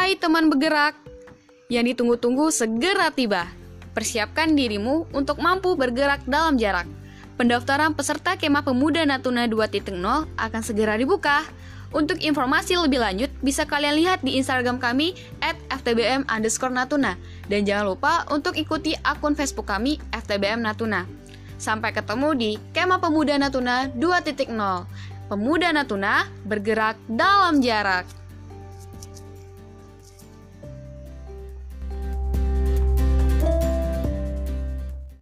Hai teman bergerak, yang ditunggu-tunggu segera tiba. Persiapkan dirimu untuk mampu bergerak dalam jarak. Pendaftaran peserta Kemah Pemuda Natuna 2.0 akan segera dibuka. Untuk informasi lebih lanjut, bisa kalian lihat di Instagram kami at ftbm underscore natuna. Dan jangan lupa untuk ikuti akun Facebook kami FTBM Natuna. Sampai ketemu di Kemah Pemuda Natuna 2.0. Pemuda Natuna bergerak dalam jarak.